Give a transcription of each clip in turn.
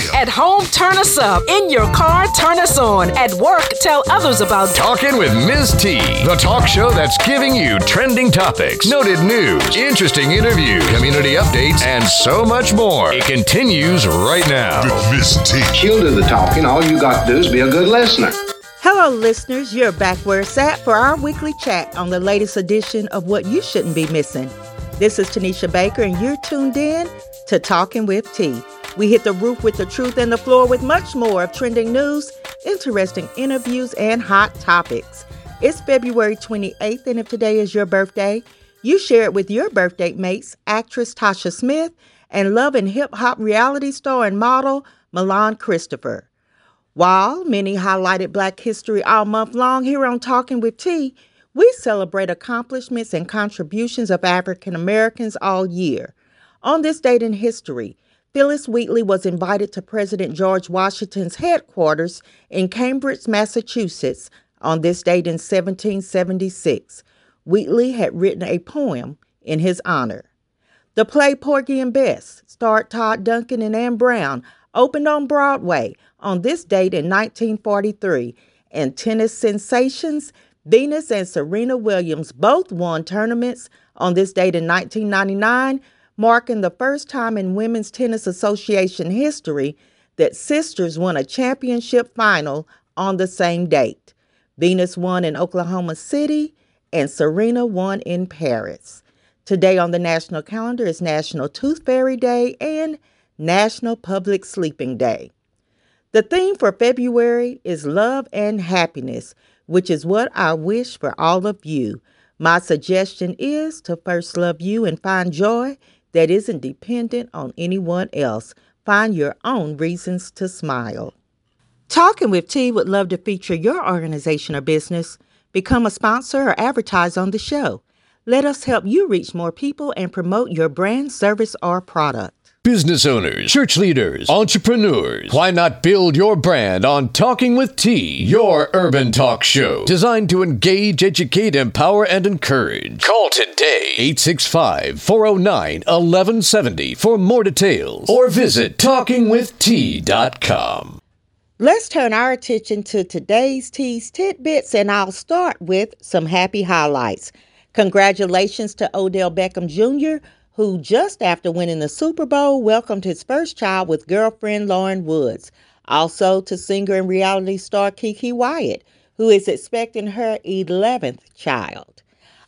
still. At home, turn us up. In your car, turn us on. At work, tell others about Talking with Ms. T, the talk show that's giving you trending topics, noted news, interesting interviews, community updates, and so much more. It continues right now. With Miss T. She'll do the talking. All you got to do is be a good listener. Hello, listeners. You're back where it's at for our weekly chat on the latest edition of What You Shouldn't Be Missing. This is Tanisha Baker, and you're tuned in to Talking with T. We hit the roof with the truth and the floor with much more of trending news, interesting interviews, and hot topics. It's February 28th, and if today is your birthday, you share it with your birthday mates, actress Tasha Smith and love and hip hop reality star and model Milan Christopher. While many highlighted Black History all month long here on Talking with T, we celebrate accomplishments and contributions of African Americans all year. On this date in history, Phillis Wheatley was invited to President George Washington's headquarters in Cambridge, Massachusetts on this date in 1776. Wheatley had written a poem in his honor. The play Porgy and Bess, starred Todd Duncan and Anne Brown, opened on Broadway on this date in 1943, and tennis sensations Venus and Serena Williams both won tournaments on this date in 1999, marking the first time in Women's Tennis Association history that sisters won a championship final on the same date. Venus won in Oklahoma City and Serena won in Paris. Today on the national calendar is National Tooth Fairy Day and National Public Sleeping Day. The theme for February is love and happiness, which is what I wish for all of you. My suggestion is to first love you and find joy that isn't dependent on anyone else. Find your own reasons to smile. Talking with T would love to feature your organization or business. Become a sponsor or advertise on the show. Let us help you reach more people and promote your brand, service, or product. Business owners, church leaders, entrepreneurs. Why not build your brand on Talking with T, your urban talk show designed to engage, educate, empower, and encourage? Call today 865 409 1170 for more details or visit talkingwitht.com. Let's turn our attention to today's T's tidbits, and I'll start with some happy highlights. Congratulations to Odell Beckham Jr., who just after winning the Super Bowl welcomed his first child with girlfriend Lauren Woods. Also to singer and reality star KeKe Wyatt, who is expecting her 11th child.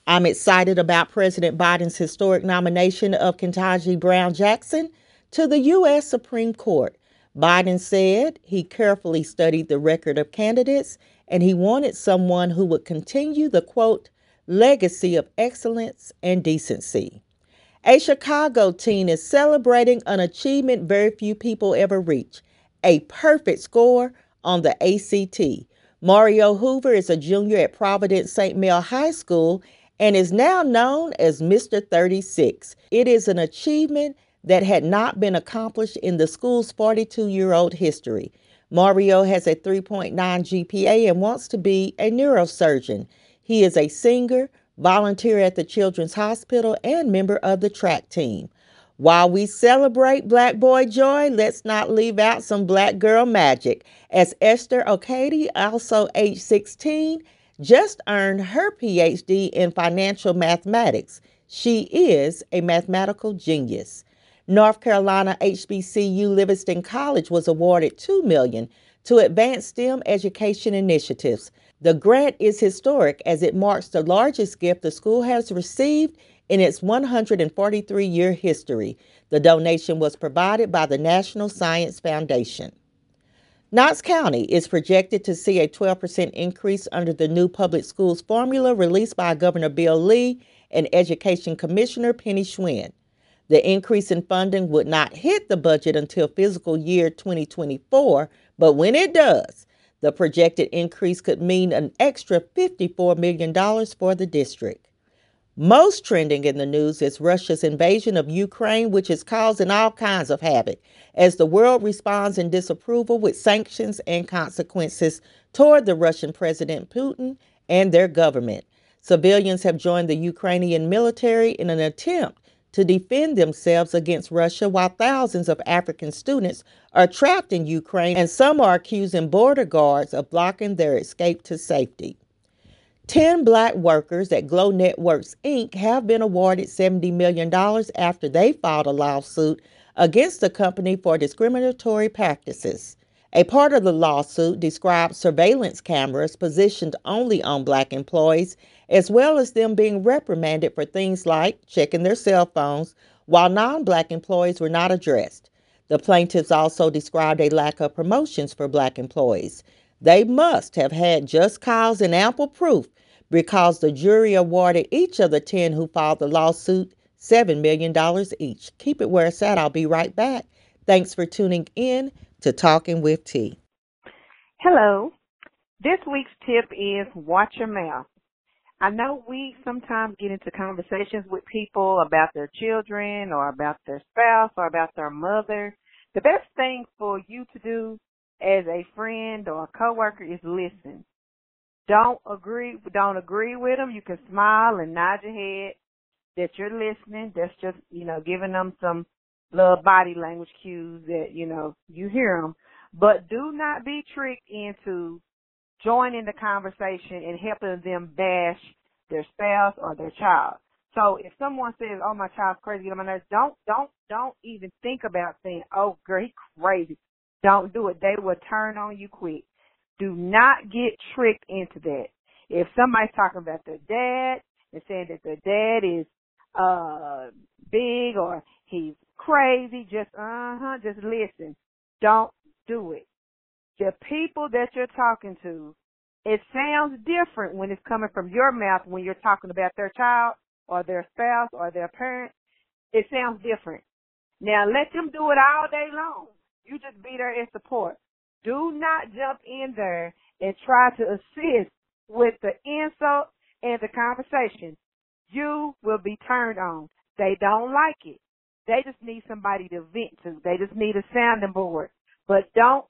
I'm excited about President Biden's historic nomination of Ketanji Brown Jackson to the U.S. Supreme Court. Biden said he carefully studied the record of candidates and he wanted someone who would continue the quote, legacy of excellence and decency. A Chicago teen is celebrating an achievement very few people ever reach a perfect score on the ACT. Mario Hoover is a junior at Providence St. Mel High School and is now known as Mr. 36. It is an achievement that had not been accomplished in the school's 42 year old history. Mario has a 3.9 GPA and wants to be a neurosurgeon. He is a singer, volunteer at the Children's Hospital, and member of the track team. While we celebrate Black Boy Joy, let's not leave out some Black Girl Magic, as Esther Okade, also age 16, just earned her PhD in financial mathematics. She is a mathematical genius. North Carolina HBCU Livingstone College was awarded $2 million to advance STEM education initiatives. The grant is historic as it marks the largest gift the school has received in its 143 year history. The donation was provided by the National Science Foundation. Knox County is projected to see a 12% increase under the new public schools formula released by Governor Bill Lee and Education Commissioner Penny Schwinn. The increase in funding would not hit the budget until fiscal year 2024, but when it does, the projected increase could mean an extra $54 million for the district. Most trending in the news is Russia's invasion of Ukraine, which is causing all kinds of havoc as the world responds in disapproval with sanctions and consequences toward the Russian President Putin and their government. Civilians have joined the Ukrainian military in an attempt to defend themselves against Russia while thousands of African students are trapped in Ukraine and some are accusing border guards of blocking their escape to safety. 10 black workers at Glow Networks Inc. have been awarded $70 million after they filed a lawsuit against the company for discriminatory practices. A part of the lawsuit describes surveillance cameras positioned only on black employees, as well as them being reprimanded for things like checking their cell phones, while non black employees were not addressed. The plaintiffs also described a lack of promotions for black employees. They must have had just cause and ample proof because the jury awarded each of the 10 who filed the lawsuit $7 million each. Keep it where it's at. I'll be right back. Thanks for tuning in to Talking with T. Hello. This week's tip is watch your mouth. I know we sometimes get into conversations with people about their children or about their spouse or about their mother. The best thing for you to do as a friend or a coworker is listen. Don't agree, don't agree with them. You can smile and nod your head that you're listening. That's just, you know, giving them some little body language cues that, you know, you hear them. But do not be tricked into joining in the conversation and helping them bash their spouse or their child. So if someone says, "Oh, my child's crazy," get on my nerves, don't, don't, don't even think about saying, "Oh, girl, he's crazy." Don't do it. They will turn on you quick. Do not get tricked into that. If somebody's talking about their dad and saying that their dad is uh big or he's crazy, just uh huh, just listen. Don't do it. The people that you're talking to, it sounds different when it's coming from your mouth when you're talking about their child or their spouse or their parent. It sounds different. Now let them do it all day long. You just be there in support. Do not jump in there and try to assist with the insult and the conversation. You will be turned on. They don't like it. They just need somebody to vent to. They just need a sounding board. But don't,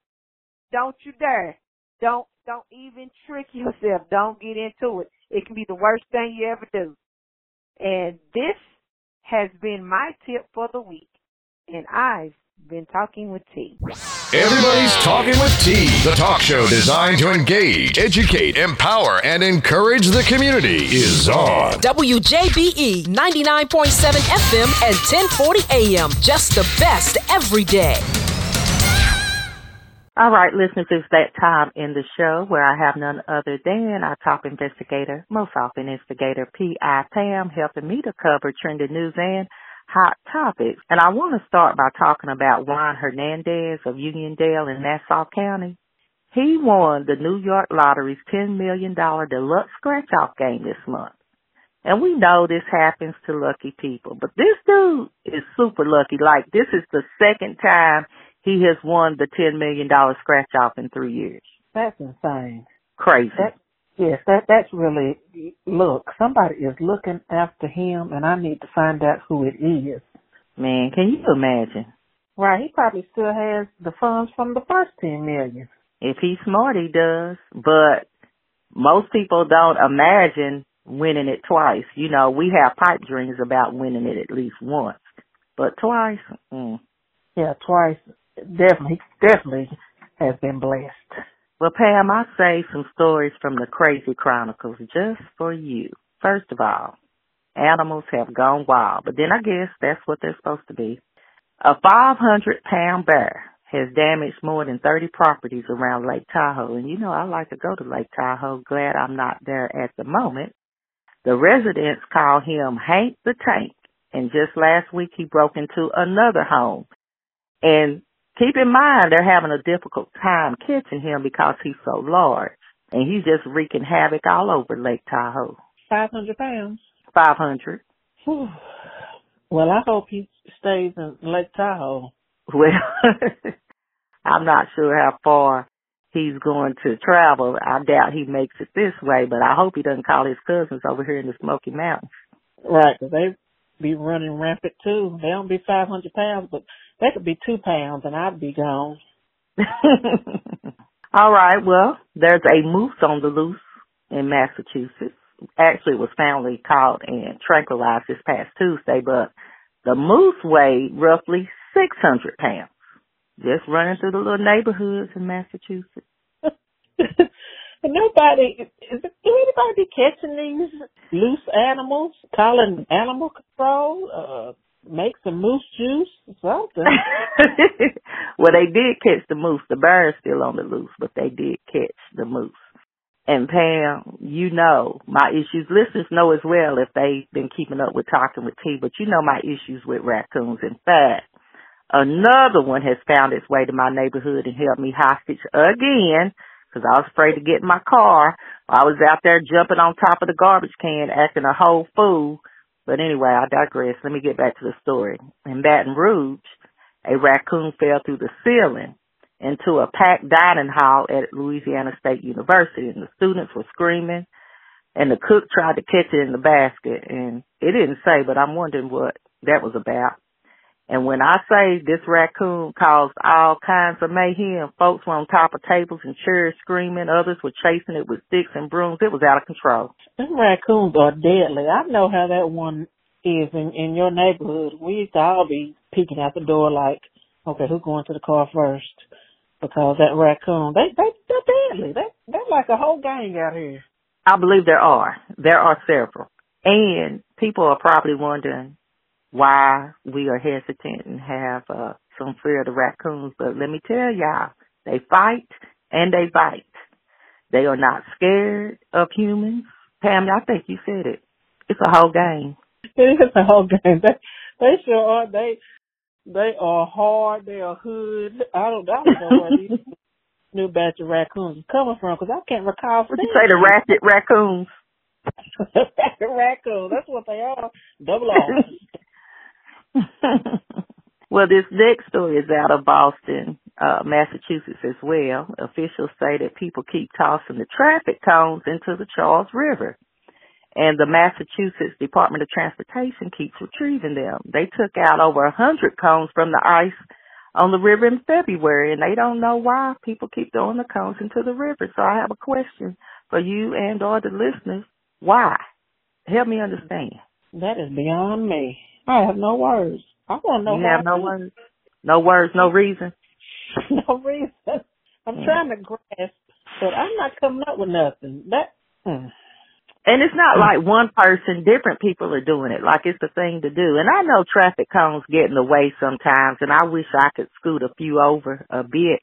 don't you dare. Don't, don't even trick yourself. Don't get into it. It can be the worst thing you ever do. And this has been my tip for the week. And I've been talking with T. Everybody's Talking with T, the talk show designed to engage, educate, empower, and encourage the community, is on. WJBE 99.7 FM and 1040 AM. Just the best every day. All right, listeners, it's that time in the show where I have none other than our top investigator, most often instigator P.I. Pam, helping me to cover trending news and hot topics. And I want to start by talking about Juan Hernandez of Uniondale in Nassau County. He won the New York Lottery's $10 million deluxe scratch off game this month. And we know this happens to lucky people, but this dude is super lucky. Like this is the second time he has won the $10 million scratch off in three years. That's insane. Crazy. That, Yes, that that's really look. Somebody is looking after him, and I need to find out who it is. Man, can you imagine? Right, he probably still has the funds from the first ten million. If he's smart, he does. But most people don't imagine winning it twice. You know, we have pipe dreams about winning it at least once, but twice. Mm. Yeah, twice. Definitely, definitely has been blessed. Well, Pam, I say some stories from the Crazy Chronicles just for you. First of all, animals have gone wild, but then I guess that's what they're supposed to be. A 500 pound bear has damaged more than 30 properties around Lake Tahoe, and you know I like to go to Lake Tahoe. Glad I'm not there at the moment. The residents call him Hank the Tank, and just last week he broke into another home. And Keep in mind they're having a difficult time catching him because he's so large. And he's just wreaking havoc all over Lake Tahoe. Five hundred pounds. Five hundred. Well, I hope he stays in Lake Tahoe. Well, I'm not sure how far he's going to travel. I doubt he makes it this way, but I hope he doesn't call his cousins over here in the Smoky Mountains. Right, because they be running rampant too. They don't be 500 pounds, but they could be two pounds and I'd be gone. All right. Well, there's a moose on the loose in Massachusetts. Actually, it was finally caught and tranquilized this past Tuesday, but The moose weighed roughly 600 pounds. Just running through the little neighborhoods in Massachusetts. nobody, is, do anybody catching these loose animals, calling animal control, uh, make some moose juice or something? well, they did catch the moose. The bear's still on the loose, but they did catch the moose. And Pam, you know my issues. Listeners know as well if they've been keeping up with talking with T, but you know my issues with raccoons. In fact, another one has found its way to my neighborhood and held me hostage again because I was afraid to get in my car. I was out there jumping on top of the garbage can, acting a whole fool. But anyway, I digress. Let me get back to the story. In Baton Rouge, a raccoon fell through the ceiling into a packed dining hall at Louisiana State University, and the students were screaming. And the cook tried to catch it in the basket, and it didn't say, but I'm wondering what that was about. And when I say this raccoon caused all kinds of mayhem, folks were on top of tables and chairs screaming, others were chasing it with sticks and brooms. It was out of control. Them raccoons are deadly. I know how that one is in, in your neighborhood. We used to all be peeking out the door like, okay, who's going to the car first? Because that raccoon, they, they, they're deadly. They, they're like a whole gang out here. I believe there are. There are several. And people are probably wondering, why we are hesitant and have uh, some fear of the raccoons. But let me tell y'all, they fight and they bite. They are not scared of humans. Pam, I think you said it. It's a whole game. It is a whole game. They, they sure are. They, they are hard. They are hood. I don't, I don't know where these new batch of raccoons are coming from because I can't recall. What you say, the ratchet raccoons? The raccoons. That's what they are. Double R. well, this next story is out of Boston, uh, Massachusetts as well. Officials say that people keep tossing the traffic cones into the Charles River. And the Massachusetts Department of Transportation keeps retrieving them. They took out over a hundred cones from the ice on the river in February and they don't know why people keep throwing the cones into the river. So I have a question for you and all the listeners. Why? Help me understand. That is beyond me. I have no words. I want to know. You have no words. No words, no reason. no reason. I'm trying to grasp, but I'm not coming up with nothing. That. Hmm. And it's not like one person, different people are doing it. Like it's the thing to do. And I know traffic cones get in the way sometimes, and I wish I could scoot a few over a bit.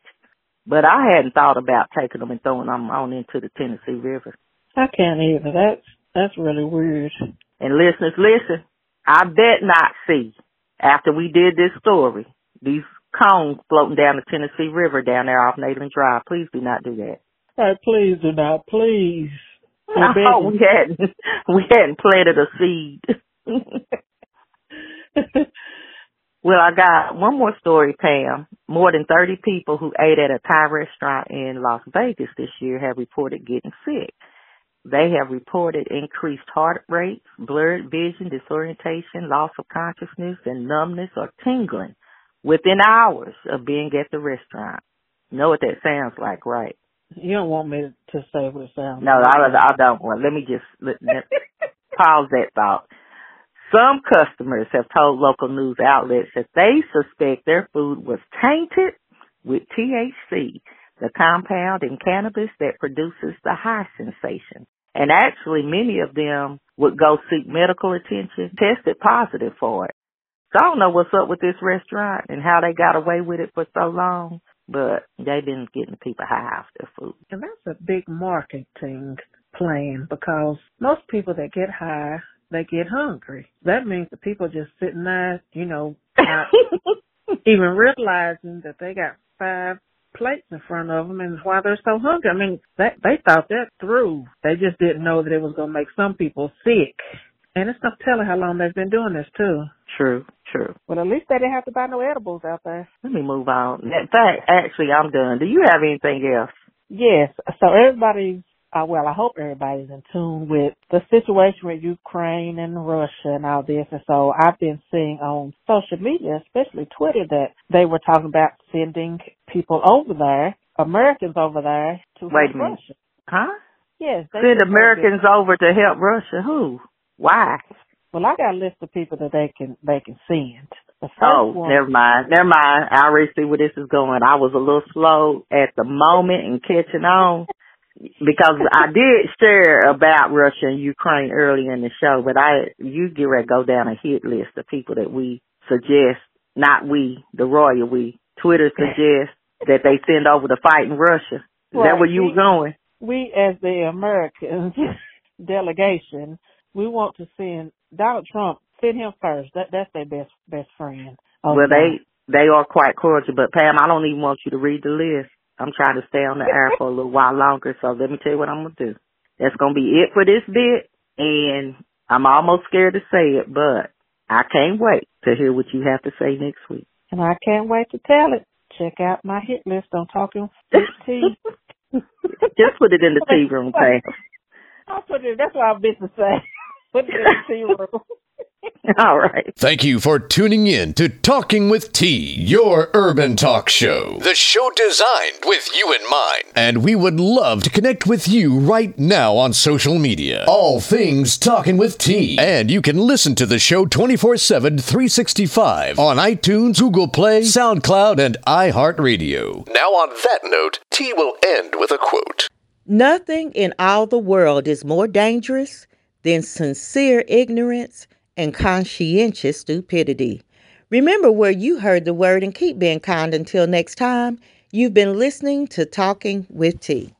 But I hadn't thought about taking them and throwing them on into the Tennessee River. I can't either. That's that's really weird. And listeners, listen. I bet not see after we did this story these cones floating down the Tennessee River down there off Neyland Drive. Please do not do that. All right, please do not, please. Oh, we hadn't we hadn't planted a seed. well, I got one more story, Pam. More than 30 people who ate at a Thai restaurant in Las Vegas this year have reported getting sick. They have reported increased heart rate, blurred vision, disorientation, loss of consciousness, and numbness or tingling within hours of being at the restaurant. You know what that sounds like, right? You don't want me to say what it sounds no, like. No, I, I don't want. Let me just let, let, pause that thought. Some customers have told local news outlets that they suspect their food was tainted with THC, the compound in cannabis that produces the high sensation. And actually, many of them would go seek medical attention, tested positive for it. So I don't know what's up with this restaurant and how they got away with it for so long, but they've been getting people high off their food. And that's a big marketing plan because most people that get high, they get hungry. That means the people just sitting there, you know, not even realizing that they got five plates in front of them and why they're so hungry. I mean, they, they thought that through. They just didn't know that it was going to make some people sick. And it's not telling how long they've been doing this too. True, true. Well, at least they didn't have to buy no edibles out there. Let me move on. In fact, actually, I'm done. Do you have anything else? Yes. So everybody's uh, well, I hope everybody's in tune with the situation with Ukraine and Russia and all this. And so I've been seeing on social media, especially Twitter, that they were talking about sending people over there, Americans over there to Wait help a minute. Russia. Huh? Yes. They Send Americans over to help Russia. Who? Why? Well, I got a list of people that they can they can send. Oh, one, never mind. Never mind. I already see where this is going. I was a little slow at the moment in catching on because I did share about Russia and Ukraine early in the show, but I you get ready to go down a hit list of people that we suggest, not we, the royal we. Twitter suggests that they send over to fight in Russia. Is that where you were going? we as the Americans delegation, we want to send Donald Trump. Send him first. That that's their best best friend. Oh, well, they they are quite cordial, but Pam, I don't even want you to read the list. I'm trying to stay on the air for a little while longer, so let me tell you what I'm gonna do. That's gonna be it for this bit, and I'm almost scared to say it, but I can't wait to hear what you have to say next week. and I can't wait to tell it. Check out my hit list on Talking with T. Just put it in the tea room, Pam. I'll put it. That's what I meant to say. Put it in the tea room. All right. Thank you for tuning in to Talking with T, your urban talk show. The show designed with you in mind. And we would love to connect with you right now on social media. All things Talking with T. And you can listen to the show 24 7, 365 on iTunes, Google Play, SoundCloud, and iHeartRadio. Now, on that note, T will end with a quote. Nothing in all the world is more dangerous than sincere ignorance and conscientious stupidity. Remember where you heard the word and keep being kind until next time. You've been listening to Talking with T.